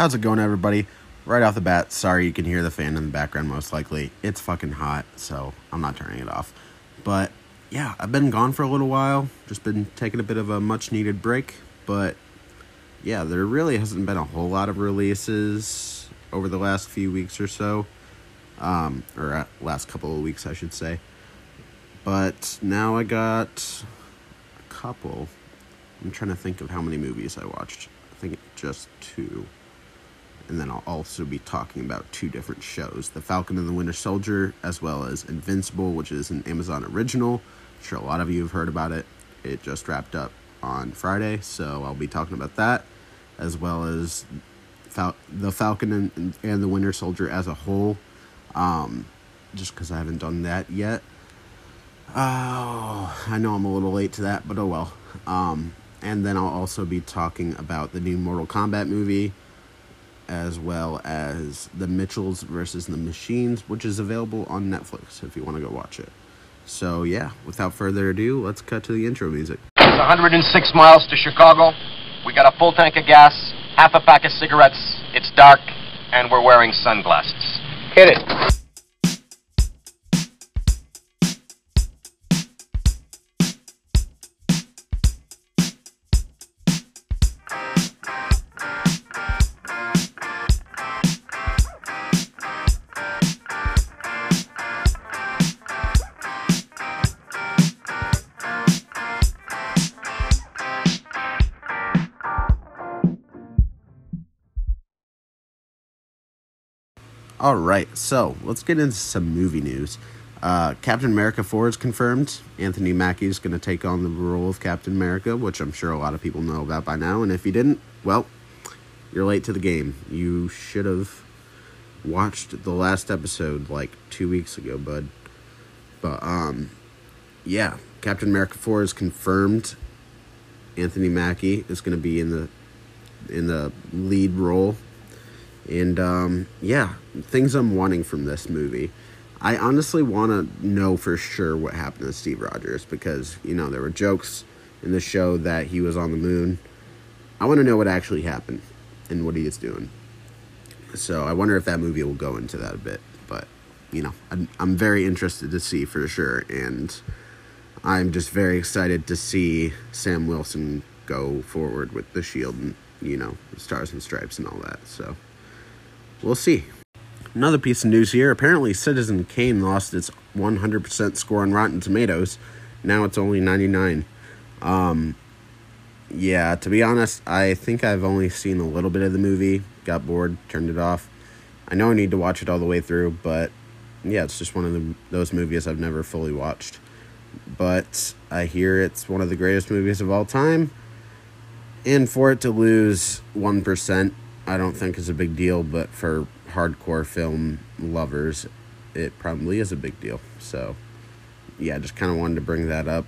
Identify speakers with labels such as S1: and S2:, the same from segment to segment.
S1: How's it going, everybody? Right off the bat, sorry you can hear the fan in the background most likely. It's fucking hot, so I'm not turning it off. But yeah, I've been gone for a little while, just been taking a bit of a much needed break. But yeah, there really hasn't been a whole lot of releases over the last few weeks or so. Um, or uh, last couple of weeks, I should say. But now I got a couple. I'm trying to think of how many movies I watched. I think just two. And then I'll also be talking about two different shows The Falcon and the Winter Soldier, as well as Invincible, which is an Amazon original. I'm sure a lot of you have heard about it. It just wrapped up on Friday, so I'll be talking about that, as well as Fal- The Falcon and, and the Winter Soldier as a whole, um, just because I haven't done that yet. Oh, I know I'm a little late to that, but oh well. Um, and then I'll also be talking about the new Mortal Kombat movie, as well as the Mitchells versus the Machines, which is available on Netflix if you want to go watch it. So yeah, without further ado, let's cut to the intro music.
S2: It's 106 miles to Chicago. We got a full tank of gas, half a pack of cigarettes. It's dark, and we're wearing sunglasses. Hit it.
S1: All right, so let's get into some movie news. Uh, Captain America 4 is confirmed. Anthony Mackie is going to take on the role of Captain America, which I'm sure a lot of people know about by now. And if you didn't, well, you're late to the game. You should have watched the last episode like two weeks ago, bud. But, um, yeah, Captain America 4 is confirmed. Anthony Mackie is going to be in the in the lead role and um, yeah, things I'm wanting from this movie. I honestly want to know for sure what happened to Steve Rogers because, you know, there were jokes in the show that he was on the moon. I want to know what actually happened and what he is doing. So I wonder if that movie will go into that a bit. But, you know, I'm, I'm very interested to see for sure. And I'm just very excited to see Sam Wilson go forward with the Shield and, you know, Stars and Stripes and all that. So we'll see. Another piece of news here apparently, Citizen Kane lost its 100% score on Rotten Tomatoes. Now it's only 99. Um, yeah, to be honest, I think I've only seen a little bit of the movie, got bored, turned it off. I know I need to watch it all the way through, but yeah, it's just one of the, those movies I've never fully watched. But I hear it's one of the greatest movies of all time. And for it to lose 1%, I don't think is a big deal, but for hardcore film lovers, it probably is a big deal. So, yeah, just kind of wanted to bring that up.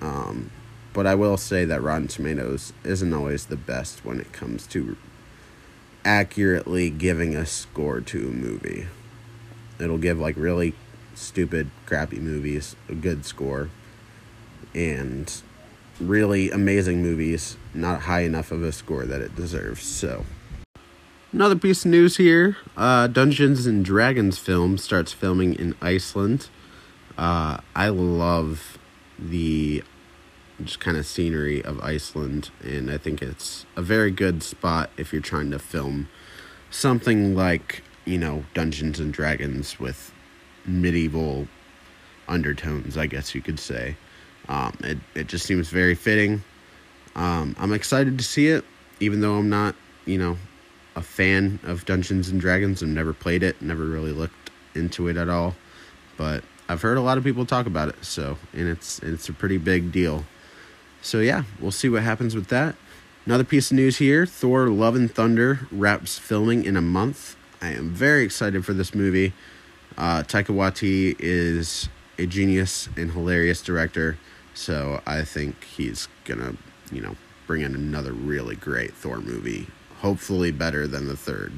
S1: Um, but I will say that Rotten Tomatoes isn't always the best when it comes to accurately giving a score to a movie. It'll give like really stupid, crappy movies a good score, and really amazing movies not high enough of a score that it deserves. So. Another piece of news here uh, Dungeons and Dragons film starts filming in Iceland. Uh, I love the just kind of scenery of Iceland, and I think it's a very good spot if you're trying to film something like, you know, Dungeons and Dragons with medieval undertones, I guess you could say. Um, it, it just seems very fitting. Um, I'm excited to see it, even though I'm not, you know, a fan of Dungeons and Dragons and never played it, never really looked into it at all. But I've heard a lot of people talk about it, so and it's it's a pretty big deal. So yeah, we'll see what happens with that. Another piece of news here: Thor: Love and Thunder wraps filming in a month. I am very excited for this movie. Uh, Taika Waititi is a genius and hilarious director, so I think he's gonna, you know, bring in another really great Thor movie hopefully better than the third.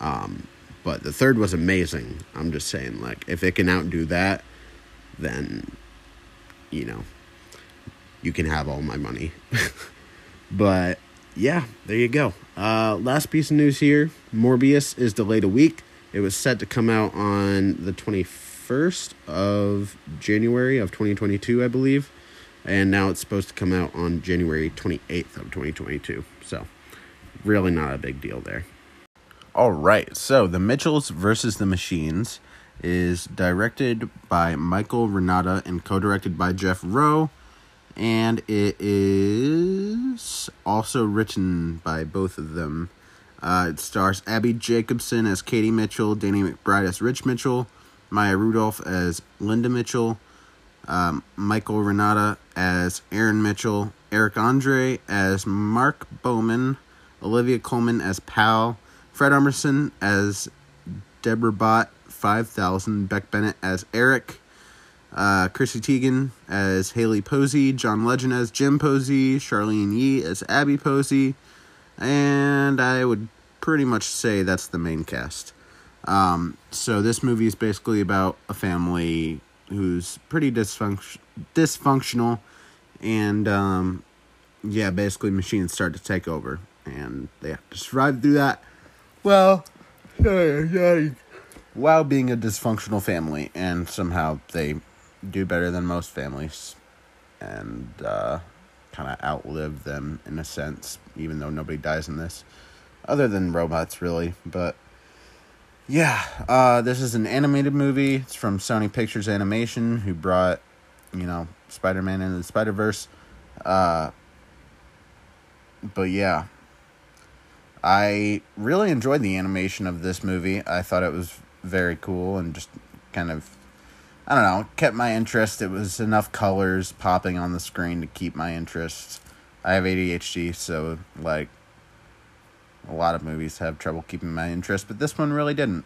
S1: Um, but the third was amazing. I'm just saying, like, if it can outdo that, then, you know, you can have all my money. but
S3: yeah, there you go. Uh, last piece of news here Morbius is delayed a week. It was set to come out on the 21st of January of 2022, I believe. And now it's supposed to come out on January 28th of 2022. So, really not a big deal there. All right, so The Mitchells versus the Machines is directed by Michael Rianda and co directed by Jeff Rowe and it is also written by both of them. Uh, it stars Abbi Jacobson as Katie Mitchell, Danny McBride as Rich Mitchell, Maya Rudolph as Linda Mitchell, um, Michael Rianda as Aaron Mitchell, Eric Andre as Mark Bowman, Olivia Colman as Pal, Fred Armisen as Deborah Bott, 5000, Beck Bennett as Eric, uh, Chrissy Teigen as Haley Posey, John Legend as Jim Posey, Charlyne Yi as Abby Posey, and I would pretty much say that's the main cast. Um, so this movie is basically about a family who's pretty dysfunction- dysfunctional, and um, yeah, basically machines start to take over, and they have to survive through that. Well, while being a dysfunctional family, and somehow they do better than most families and uh, kind of outlive them in a sense, even though nobody dies in this, other than robots, really. But yeah, uh, this is an animated movie. It's from Sony Pictures Animation, who brought, you know, Spider Man into the Spider Verse. Uh, but yeah, I really enjoyed the animation of this movie. I thought it was very cool and just kind of I don't know, kept my interest. It was enough colors popping on the screen to keep my interest. I have ADHD, so like a lot of movies have trouble keeping my interest, but this one really didn't.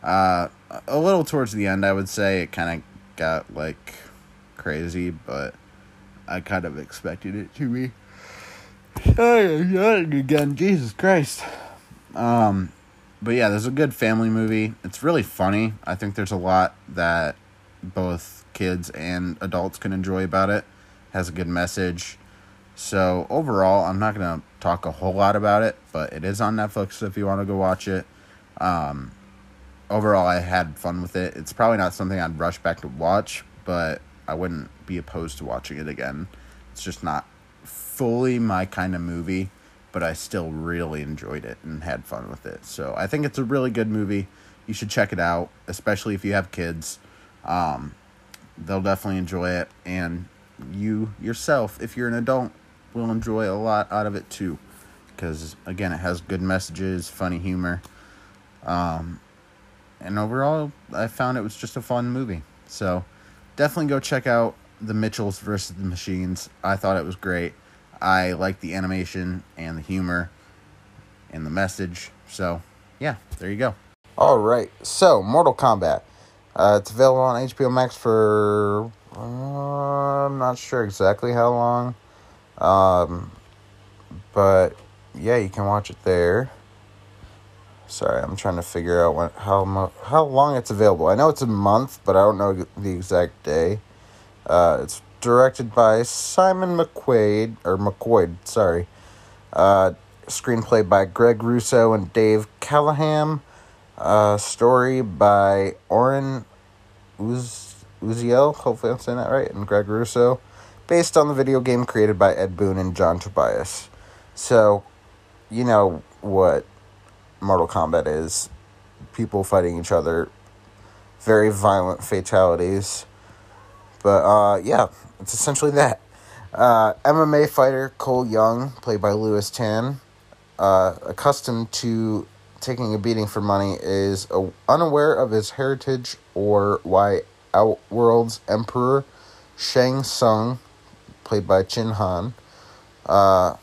S3: Uh, a little towards the end, I would say it kind of got like crazy, but I kind of expected it to be. Again, Jesus Christ. Um, but yeah, there's a good family movie. It's really funny. I think there's a lot that both kids and adults can enjoy about it. Has a good message. So overall, I'm not gonna talk a whole lot about it, but it is on Netflix if you want to go watch it. Um, overall, I had fun with it. It's probably not something I'd rush back to watch, but I wouldn't be opposed to watching it again. It's just not fully my kind of movie, but I still really enjoyed it and had fun with it. So I think it's a really good movie. You should check it out, especially if you have kids. Um, they'll definitely enjoy it, and you yourself, if you're an adult, will enjoy a lot out of it too. Because again, it has good messages, funny humor, um, and overall, I found it was just a fun movie. So definitely go check out the Mitchells versus the Machines. I thought it was great. I like the animation and the humor and the message. So yeah, there you go. All right, so Mortal Kombat. Uh, it's available on HBO Max for uh, I'm not sure exactly how long, um, but yeah, you can watch it there. Sorry, I'm trying to figure out when how mo- how long it's available. I know it's a month, but I don't know the exact day. Uh, it's directed by Simon McQuaid or McQuaid, sorry. Uh, screenplay by Greg Russo and Dave Callaham. Uh, story by Oren Uz- Uziel, hopefully I'm saying that right, and Greg Russo, based on the video game created by Ed Boon and John Tobias. So, you know what Mortal Kombat is people fighting each other, very violent fatalities. But uh, yeah, it's essentially that. Uh, MMA fighter Cole Young, played by Lewis Tan, uh, accustomed to taking a beating for money, is uh, unaware of his heritage or why Outworld's Emperor Shang Tsung, played by Chin Han, uh,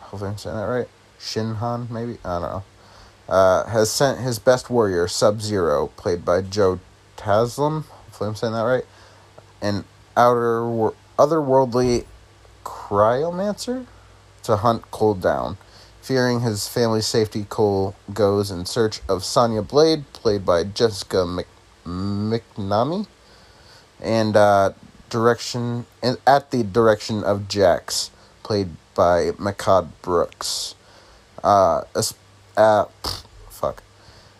S3: hopefully I'm saying that right, Shin Han, maybe? I don't know, uh, has sent his best warrior, Sub Zero, played by Joe Taslim, hopefully I'm saying that right, an outer otherworldly cryomancer to hunt Cole down. Fearing his family's safety, Cole goes in search of Sonya Blade, played by Jessica Mc- McNamee, and uh, direction at the direction of Jax, played by Mehcad Brooks. Uh, a, uh, fuck.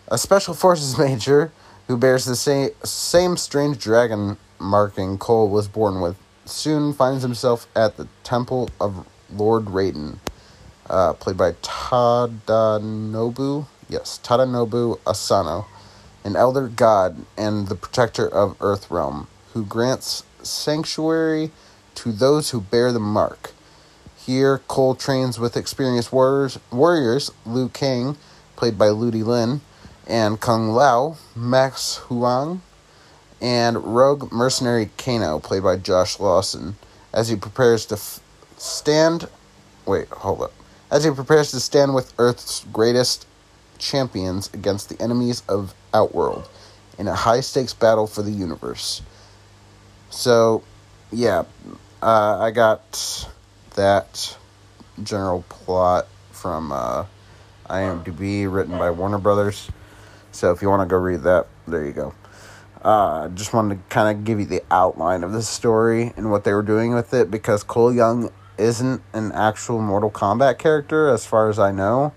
S3: A special forces major who bears the same, same strange dragon marking Cole was born with soon finds himself at the temple of Lord Raiden, uh, played by Tadanobu. Yes, Tadanobu Asano, an elder god and the protector of Earthrealm, who grants sanctuary to those who bear the mark. Here, Cole trains with experienced warriors, warriors Liu Kang, played by Ludi Lin, and Kung Lao, Max Huang, and rogue mercenary Kano, played by Josh Lawson, as he prepares to f- stand. Wait, hold up. As he prepares to stand with Earth's greatest champions against the enemies of Outworld in a high stakes battle for the universe. So, yeah, uh, I got that general plot from uh, IMDb, written by Warner Brothers. So if you want to go read that, there you go. Uh, just wanted to kind of give you the outline of the story and what they were doing with it because Cole Young isn't an actual Mortal Kombat character, as far as I know,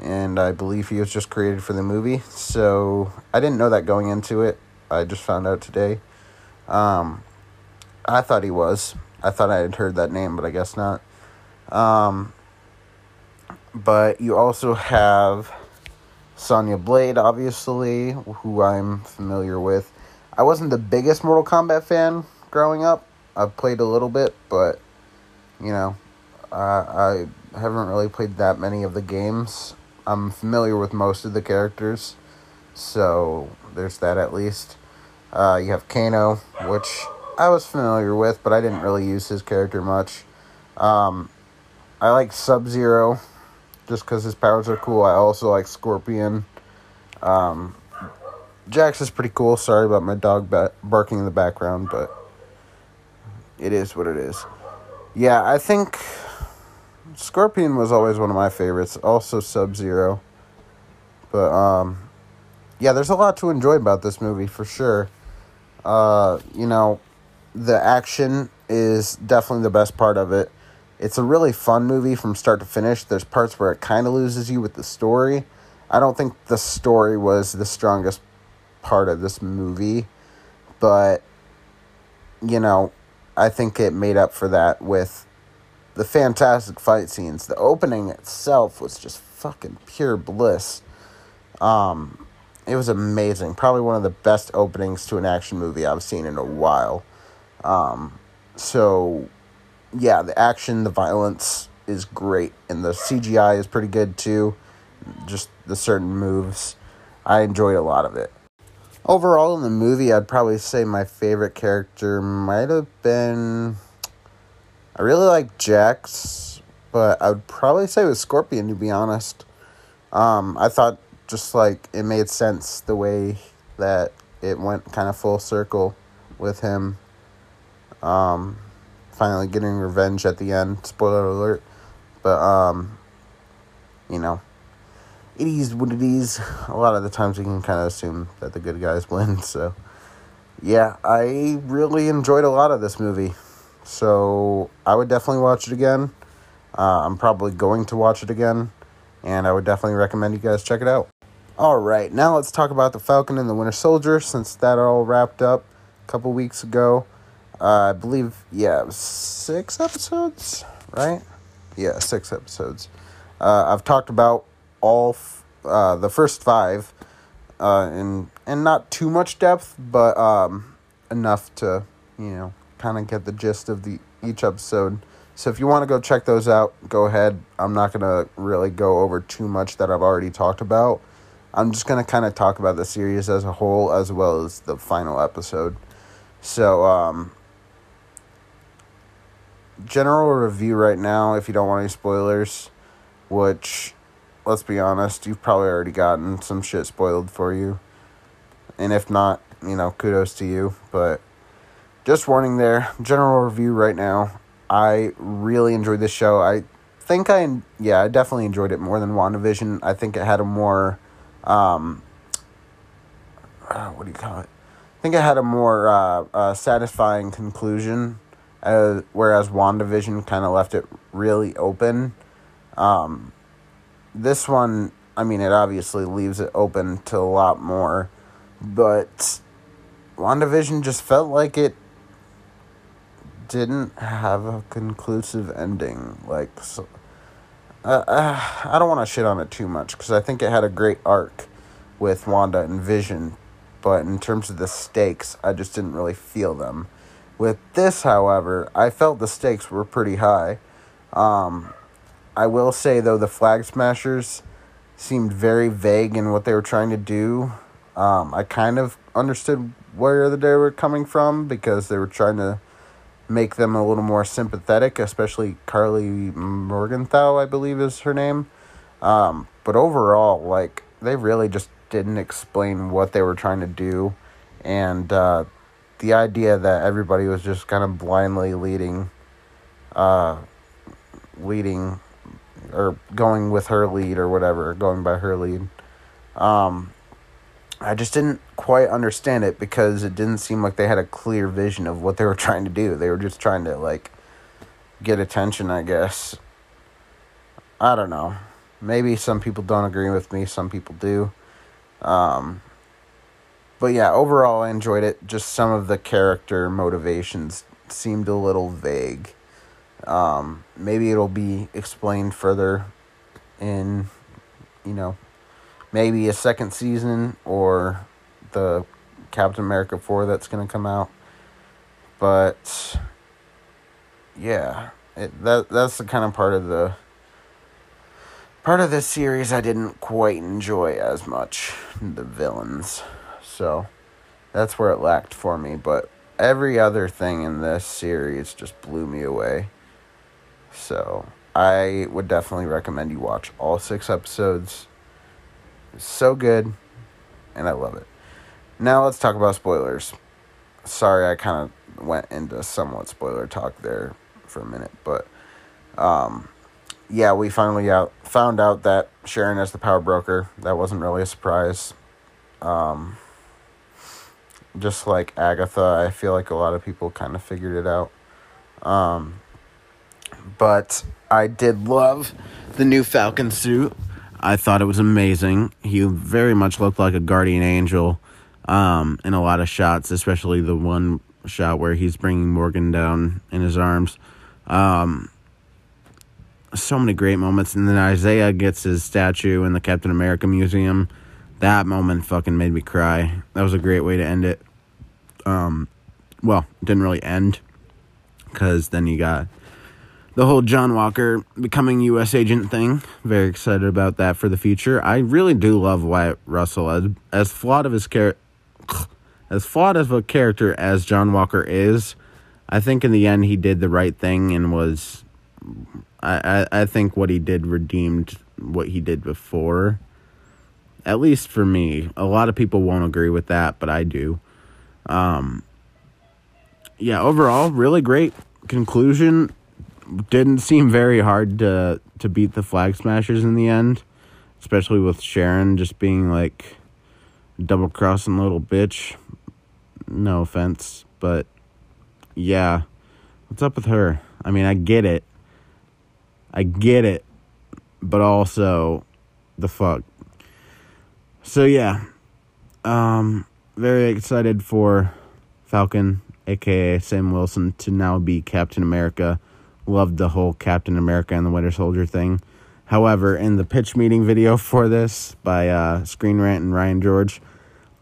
S3: and I believe he was just created for the movie. So I didn't know that going into it. I just found out today. Um, I thought he was. I thought I had heard that name, but I guess not. Um, but you also have Sonya Blade, obviously, who I'm familiar with. I wasn't the biggest Mortal Kombat fan growing up. I've played a little bit, but you know, I haven't really played that many of the games. I'm familiar with most of the characters, so there's that at least. Uh, you have Kano, which I was familiar with, but I didn't really use his character much. Um, I like Sub Zero, just because his powers are cool. I also like Scorpion. Um, Jax is pretty cool. Sorry about my dog ba- barking in the background, but it is what it is. Yeah, I think Scorpion was always one of my favorites. Also Sub Zero. But um yeah, there's a lot to enjoy about this movie for sure. Uh, you know, the action is definitely the best part of it. It's a really fun movie from start to finish. There's parts where it kind of loses you with the story. I don't think the story was the strongest part of this movie, but you know, I think it made up for that with the fantastic fight scenes. The opening itself was just fucking pure bliss. Um, it was amazing. Probably one of the best openings to an action movie I've seen in a while. Um, so, yeah, the action, the violence is great, and the CGI is pretty good too. Just the certain moves. I enjoyed a lot of it. Overall, in the movie, I'd probably say my favorite character might have been. I really like Jax, but I would probably say it was Scorpion, to be honest. Um, I thought just like it made sense the way that it went kind of full circle with him. Um, finally getting revenge at the end. Spoiler alert. But, um, you know, it is what it is. A lot of the times we can kind of assume that the good guys win. So, yeah, I really enjoyed a lot of this movie. So, I would definitely watch it again. Uh, I'm probably going to watch it again. And I would definitely recommend you guys check it out. All right, now let's talk about the Falcon and the Winter Soldier since that all wrapped up a couple weeks ago. Uh, I believe, yeah, six episodes, right? Yeah, six episodes. Uh, I've talked about all uh, the first five, uh, in and not too much depth, but um, enough to you know kind of get the gist of the each episode. So if you want to go check those out, go ahead. I'm not gonna really go over too much that I've already talked about. I'm just gonna kind of talk about the series as a whole as well as the final episode. So um, general review right now, if you don't want any spoilers, which let's be honest, you've probably already gotten some shit spoiled for you. And if not, you know, kudos to you. But just warning there, general review right now. I really enjoyed this show. I think I, yeah, I definitely enjoyed it more than WandaVision. I think it had a more, um, uh, what do you call it? I think it had a more uh, uh, satisfying conclusion uh, whereas WandaVision kind of left it really open. Um, this one, I mean, it obviously leaves it open to a lot more, but WandaVision just felt like it didn't have a conclusive ending. Like, so, uh, uh, I don't want to shit on it too much because I think it had a great arc with Wanda and Vision, but in terms of the stakes, I just didn't really feel them. With this, however, I felt the stakes were pretty high. Um, I will say, though, the Flag Smashers seemed very vague in what they were trying to do. Um, I kind of understood where they were coming from because they were trying to make them a little more sympathetic, especially Karli Morgenthau, I believe is her name. Um, but overall, like, they really just didn't explain what they were trying to do. And uh, the idea that everybody was just kind of blindly leading, uh, leading, or going with her lead or whatever, going by her lead. Um, I just didn't quite understand it because it didn't seem like they had a clear vision of what they were trying to do. They were just trying to like get attention, I guess. I don't know. Maybe some people don't agree with me, some people do. Um, but yeah, overall I enjoyed it. Just some of the character motivations seemed a little vague. Um, maybe it'll be explained further in, you know, maybe a second season or the Captain America 4 that's going to come out. But yeah, it, that that's the kind of part of the part of this series I didn't quite enjoy as much the villains. So that's where it lacked for me, but every other thing in this series just blew me away. So, I would definitely recommend you watch all 6 episodes so good, and I love it. Now let's talk about spoilers. Sorry, I kind of went into somewhat spoiler talk there for a minute, but um, yeah, we finally out found out that Sharon is the power broker. That wasn't really a surprise. Um, just like Agatha, I feel like a lot of people kind of figured it out. Um, but I did love the new Falcon suit. I thought it was amazing. He very much looked like a guardian angel um, in a lot of shots, especially the one shot where he's bringing Morgan down in his arms. Um, so many great moments. And then Isaiah gets his statue in the Captain America Museum. That moment fucking made me cry. That was a great way to end it. Um, well, didn't really end because then you got the whole John Walker becoming U.S. agent thing. Very excited about that for the future. I really do love Wyatt Russell as as flawed of his character, as flawed of a character as John Walker is. I think in the end he did the right thing and was. I, I, I think what he did redeemed what he did before. At least for me, a lot of people won't agree with that, but I do. Um, yeah, overall, really great conclusion didn't seem very hard to to beat the flag smashers in the end, especially with Sharon just being like double crossing little bitch. No offense, but yeah. What's up with her? I mean, I get it. I get it. But also the fuck. So yeah. Um very excited for Falcon aka Sam Wilson to now be Captain America loved the whole Captain America and the Winter Soldier thing. However, in the pitch meeting video for this by uh, Screen Rant and Ryan George,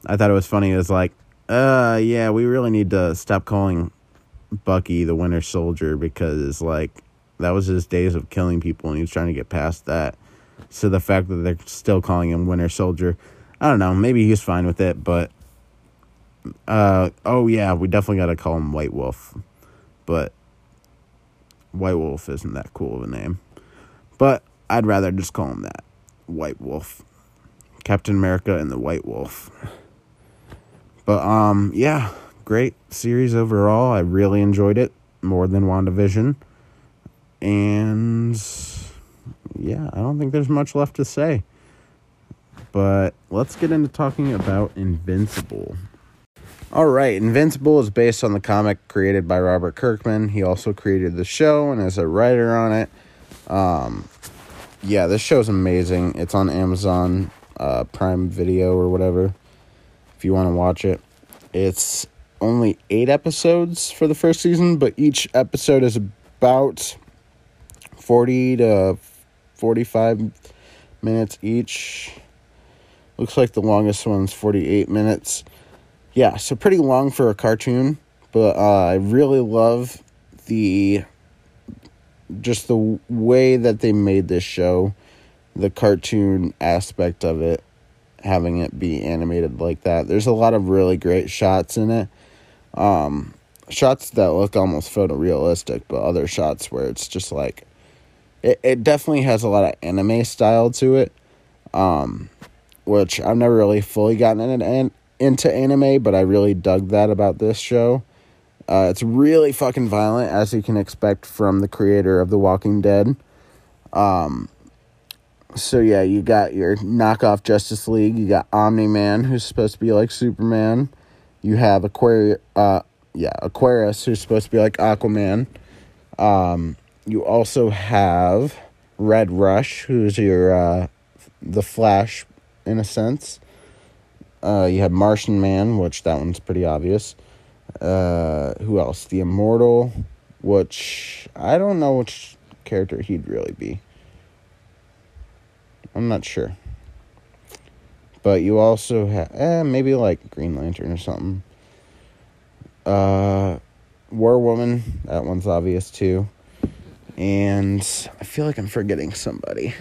S3: I thought it was funny. It was like, uh, yeah, we really need to stop calling Bucky the Winter Soldier because, like, that was his days of killing people and he was trying to get past that. So the fact that they're still calling him Winter Soldier, I don't know. Maybe he's fine with it, but uh, oh yeah, we definitely got to call him White Wolf. But White Wolf isn't that cool of a name. But I'd rather just call him that. White Wolf. Captain America and the White Wolf. But um yeah, great series overall. I really enjoyed it more than WandaVision. And yeah, I don't think there's much left to say. But let's get into talking about Invincible. All right, Invincible is based on the comic created by Robert Kirkman. He also created the show and is a writer on it. Um, yeah, this show's amazing. It's on Amazon uh, Prime Video or whatever. If you want to watch it, it's only eight episodes for the first season, but each episode is about forty to forty-five minutes each. Looks like the longest one's forty-eight minutes yeah, so pretty long for a cartoon, but uh, I really love the just the way that they made this show, the cartoon aspect of it, having it be animated like that. There's a lot of really great shots in it. Um, shots that look almost photorealistic, but other shots where it's just like it, it definitely has a lot of anime style to it. Um, which I've never really fully gotten in into anime, but I really dug that about this show. Uh, it's really fucking violent, as you can expect from the creator of The Walking Dead. Um, so yeah, you got your knockoff Justice League. You got Omni Man, who's supposed to be like Superman. You have Aquarius, uh, yeah, Aquarius, who's supposed to be like Aquaman. Um, you also have Red Rush, who's your uh, the Flash, in a sense. Uh, you have Martian Man, which that one's pretty obvious. Uh, who else? The Immortal, which I don't know which character he'd really be. I'm not sure. But you also have, eh, maybe like Green Lantern or something. Uh, War Woman, that one's obvious too. And I feel like I'm forgetting somebody,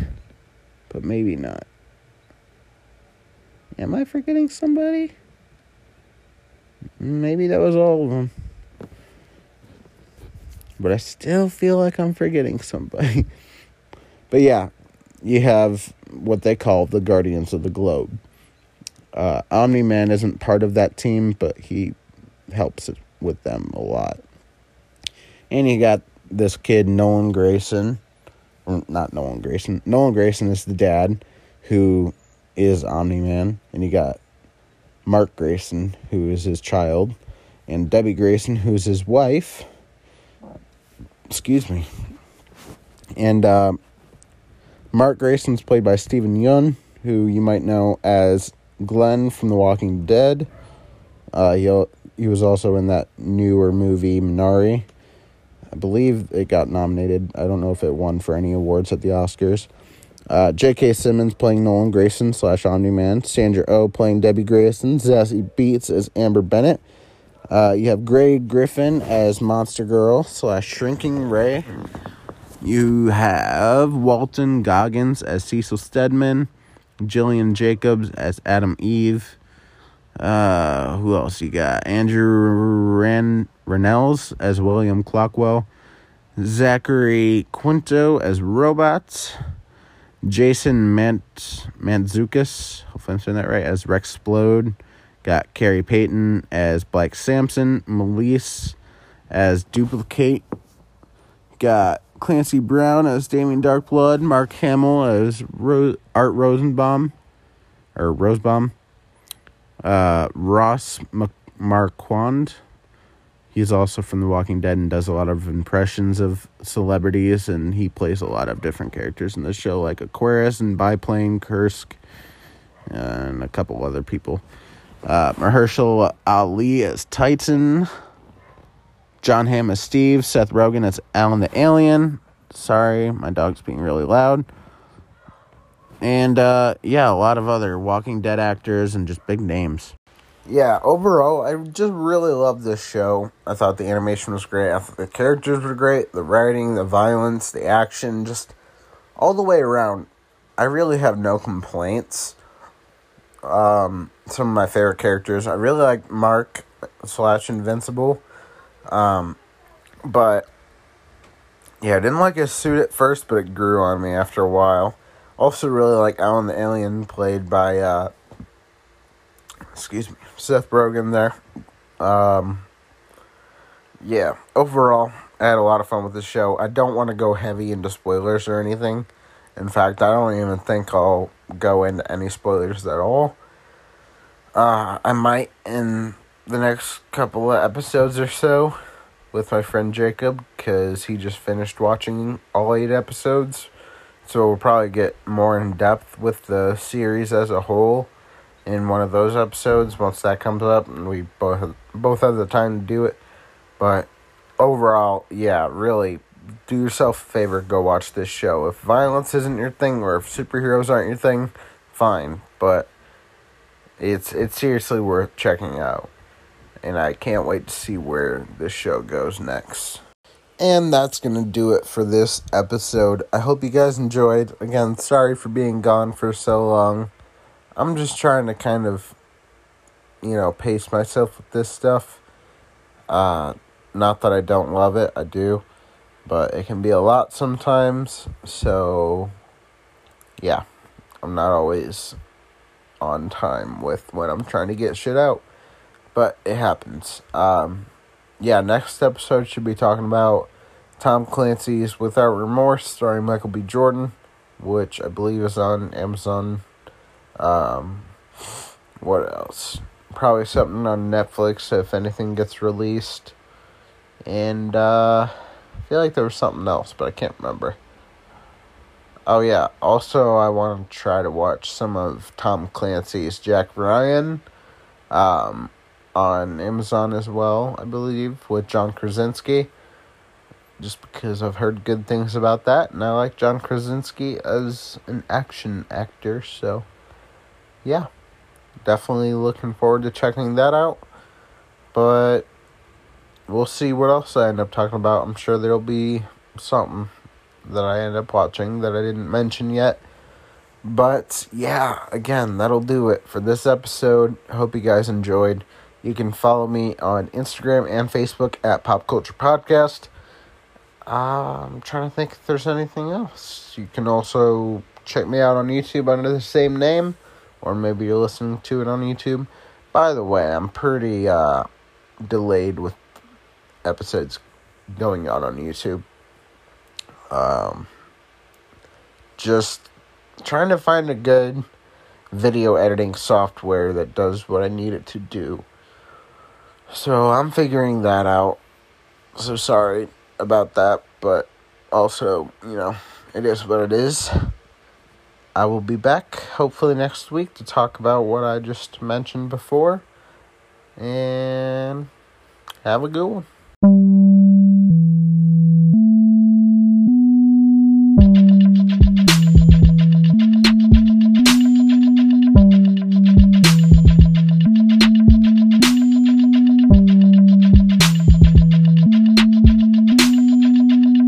S3: but maybe not. Am I forgetting somebody? Maybe that was all of them. But I still feel like I'm forgetting somebody. but yeah, you have what they call the Guardians of the Globe. Uh, Omni Man isn't part of that team, but he helps with them a lot. And you got this kid, Nolan Grayson. Not Nolan Grayson. Nolan Grayson is the dad who is Omni Man, and you got Mark Grayson, who is his child, and Debbie Grayson, who's his wife. Excuse me. And uh, Mark Grayson's played by Steven Yeun, who you might know as Glenn from The Walking Dead. Uh, he he was also in that newer movie Minari. I believe it got nominated. I don't know if it won for any awards at the Oscars. Uh, J.K. Simmons playing Nolan Grayson slash Omni Man. Sandra O oh playing Debbie Grayson. Zazie Beetz as Amber Bennett. Uh, you have Grey Griffin as Monster Girl slash Shrinking Ray. You have Walton Goggins as Cecil Stedman. Gillian Jacobs as Atom Eve. Uh, who else you got? Andrew Ran- Rannells as William Clockwell. Zachary Quinto as Robots. Jason Mant Mantzoukas, hopefully I'm saying that right, as Rex Splode. Got Khary Payton as Black Samson. Malese as Dupli-Kate. Got Clancy Brown as Damien Darkblood. Mark Hamill as Ro- Art Rosenbaum. Or Rosebaum. Uh, Ross M- Marquand He's also from The Walking Dead and does a lot of impressions of celebrities, and he plays a lot of different characters in the show, like Aquarius and Biplane, Kursk, and a couple other people. Uh, Mahershala Ali as Titan, Jon Hamm as Steve, Seth Rogen as Alan the Alien. Sorry, my dog's being really loud. And uh, yeah, a lot of other Walking Dead actors and just big names yeah, overall, I just really loved this show. I thought the animation was great. I thought the characters were great. The writing, the violence, the action, just all the way around. I really have no complaints. Um, some of my favorite characters. I really like Mark slash Invincible. Um, but yeah, I didn't like his suit at first, but it grew on me after a while. Also, really like Alan the Alien, played by uh, excuse me, Seth Rogen there. Um, yeah, overall, I had a lot of fun with the show. I don't want to go heavy into spoilers or anything. In fact, I don't even think I'll go into any spoilers at all. Uh, I might in the next couple of episodes or so with my friend Jacob because he just finished watching all eight episodes. So we'll probably get more in depth with the series as a whole in one of those episodes once that comes up and we both have, both have the time to do it. But overall, yeah, really do yourself a favor, go watch this show. If violence isn't your thing or if superheroes aren't your thing, fine, but it's it's seriously worth checking out. And I can't wait to see where this show goes next. And that's going to do it for this episode. I hope you guys enjoyed. Again, sorry for being gone for so long. I'm just trying to kind of, you know, pace myself with this stuff. Uh, not that I don't love it, I do. But it can be a lot sometimes. So, yeah, I'm not always on time with when I'm trying to get shit out. But it happens. Um, yeah, next episode should be talking about Tom Clancy's Without Remorse, starring Michael B. Jordan, which I believe is on Amazon. Um, what else? Probably something on Netflix if anything gets released. And uh, I feel like there was something else, but I can't remember. Oh yeah. Also, I want to try to watch some of Tom Clancy's Jack Ryan, um, on Amazon as well. I believe with John Krasinski. Just because I've heard good things about that, and I like John Krasinski as an action actor, so yeah, definitely looking forward to checking that out. But we'll see what else I end up talking about. I'm sure there'll be something that I end up watching that I didn't mention yet. But yeah, again, that'll do it for this episode. Hope you guys enjoyed. You can follow me on Instagram and Facebook at Pop Culture Podcast. Uh, I'm trying to think if there's anything else. You can also check me out on YouTube under the same name, or maybe you're listening to it on YouTube. By the way, I'm pretty uh, delayed with episodes going out on YouTube. Um, just trying to find a good video editing software that does what I need it to do. So I'm figuring that out. So sorry about that, but also, you know, it is what it is. I will be back hopefully next week to talk about what I just mentioned before. And have a good one.